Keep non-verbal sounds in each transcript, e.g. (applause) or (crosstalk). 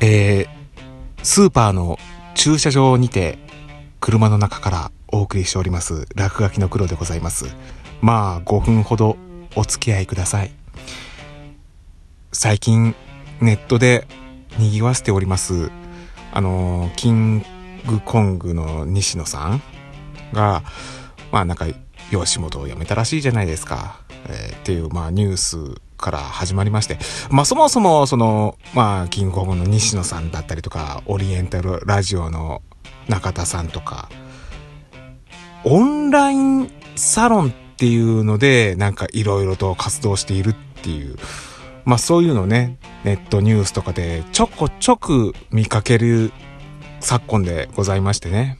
えスーパーの駐車場にて車の中からお送りしております落書きの黒でございます。まあ5分ほどお付き合いください。最近ネットで賑わせておりますあのキングコングの西野さんがまあなんか吉本を辞めたらしいじゃないですか、えー、っていうまあニュースから始まりまして、まあそもそもその、まあキングコングの西野さんだったりとか、オリエンタルラジオの中田さんとか、オンラインサロンっていうので、なんかいろいろと活動しているっていう、まあそういうのね、ネットニュースとかでちょこちょく見かける昨今でございましてね。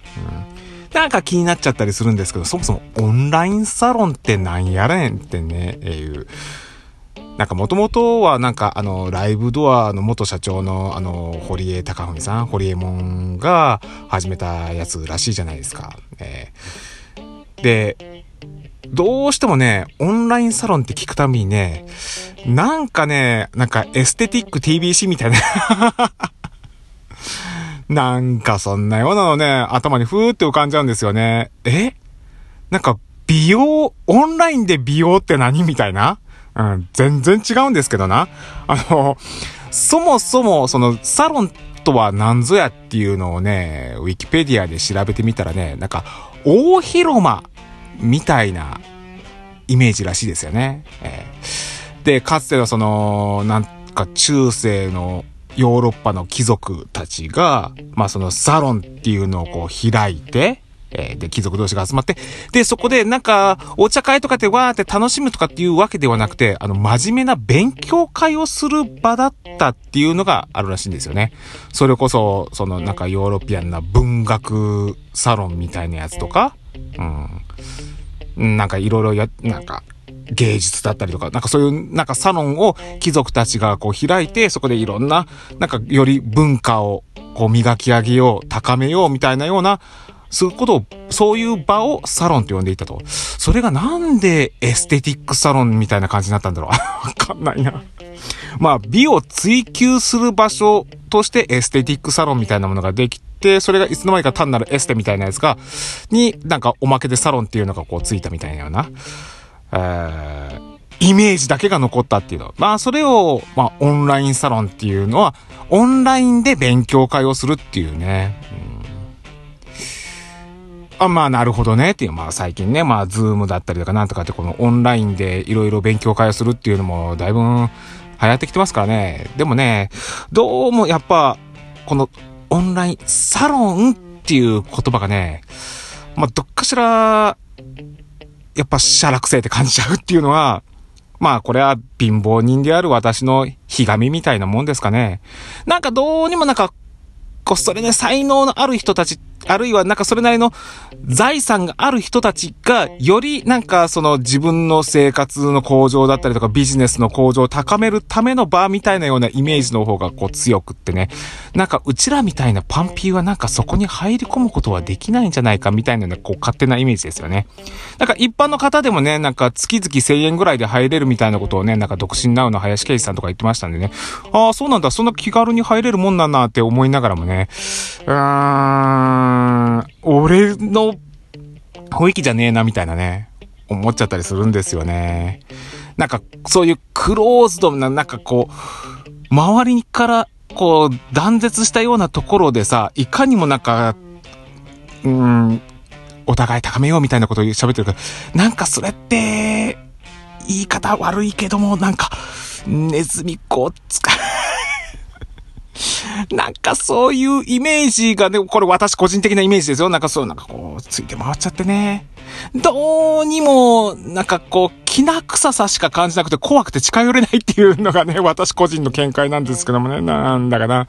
うんなんか気になっちゃったりするんですけど、そもそもオンラインサロンってなんやれんってねえ、いう。なんかもともとはなんかあのライブドアの元社長のあの堀江貴文さん、堀江門が始めたやつらしいじゃないですか。えー、で、どうしてもね、オンラインサロンって聞くたびにね、なんかね、なんかエステティック TBC みたいな (laughs) なんかそんなようなのね、頭にふーって浮かんじゃうんですよね。え？なんか美容、オンラインで美容って何みたいな全然違うんですけどな。あの、そもそも、その、サロンとは何ぞやっていうのをね、ウィキペディアで調べてみたらね、なんか、大広間みたいなイメージらしいですよね。えー、で、かつてのその、なんか中世のヨーロッパの貴族たちが、まあそのサロンっていうのをこう開いて、えー、で、貴族同士が集まって、で、そこでなんか、お茶会とかでわーって楽しむとかっていうわけではなくて、あの、真面目な勉強会をする場だったっていうのがあるらしいんですよね。それこそ、そのなんかヨーロピアンな文学サロンみたいなやつとか、うん。なんかいろいろや、なんか、芸術だったりとか、なんかそういうなんかサロンを貴族たちがこう開いて、そこでいろんな、なんかより文化をこう磨き上げよう、高めようみたいなような、そういうことを、そういう場をサロンと呼んでいたと。それがなんでエステティックサロンみたいな感じになったんだろう (laughs) わかんないな。まあ、美を追求する場所としてエステティックサロンみたいなものができて、それがいつの間にか単なるエステみたいなやつが、に、なんかおまけでサロンっていうのがこうついたみたいなような、えー、イメージだけが残ったっていうの。まあ、それを、まあ、オンラインサロンっていうのは、オンラインで勉強会をするっていうね。うんあ、まあなるほどねっていう、まあ最近ね、まあズームだったりとかなんとかってこのオンラインでいろいろ勉強会をするっていうのもだいぶ流行ってきてますからね。でもね、どうもやっぱ、このオンラインサロンっていう言葉がね、まあどっかしら、やっぱしゃらくせって感じちゃうっていうのは、まあこれは貧乏人である私のひがみみたいなもんですかね。なんかどうにもなんか、こっそりね、才能のある人たちあるいはなんかそれなりの財産がある人たちが、よりなんかその自分の生活の向上だったりとかビジネスの向上を高めるための場みたいなようなイメージの方がこう強くってね、なんかうちらみたいなパンピーはなんかそこに入り込むことはできないんじゃないかみたいな、こう勝手なイメージですよね。なんか一般の方でもね、なんか月々1000円ぐらいで入れるみたいなことをね、なんか独身ナウの林圭司さんとか言ってましたんでね、ああ、そうなんだ、そんな気軽に入れるもんなんなって思いながらもね、うーん、俺の雰囲気じゃねえなみたいなね、思っちゃったりするんですよね。なんか、そういうクローズドな、なんかこう、周りからこう断絶したようなところでさ、いかにもなんか、うん、お互い高めようみたいなことを喋ってるから、なんかそれって、言い方悪いけども、なんか、ネズミ子を使う。(laughs) なんかそういうイメージがね、これ私個人的なイメージですよ。なんかそう、なんかこう、ついて回っちゃってね。どうにも、なんかこう、きな臭さしか感じなくて怖くて近寄れないっていうのがね、私個人の見解なんですけどもね、なんだかな。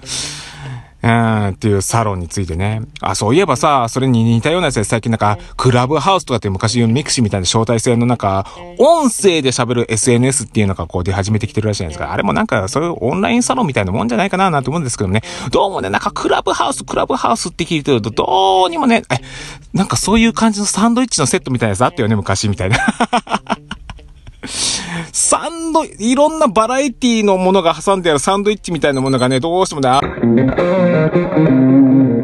うん、っていうサロンについてね。あ、そういえばさ、それに似たようなやつで最近なんか、クラブハウスとかって昔言うミクシーみたいな招待制のなんか、音声で喋る SNS っていうのがこう出始めてきてるらしいんですが、あれもなんかそういうオンラインサロンみたいなもんじゃないかななんて思うんですけどね。どうもね、なんかクラブハウス、クラブハウスって聞いてると、どうにもね、え、なんかそういう感じのサンドイッチのセットみたいなやつあったよね、昔みたいな。(laughs) サンド、いろんなバラエティのものが挟んであるサンドイッチみたいなものがね、どうしてもね、Thank you.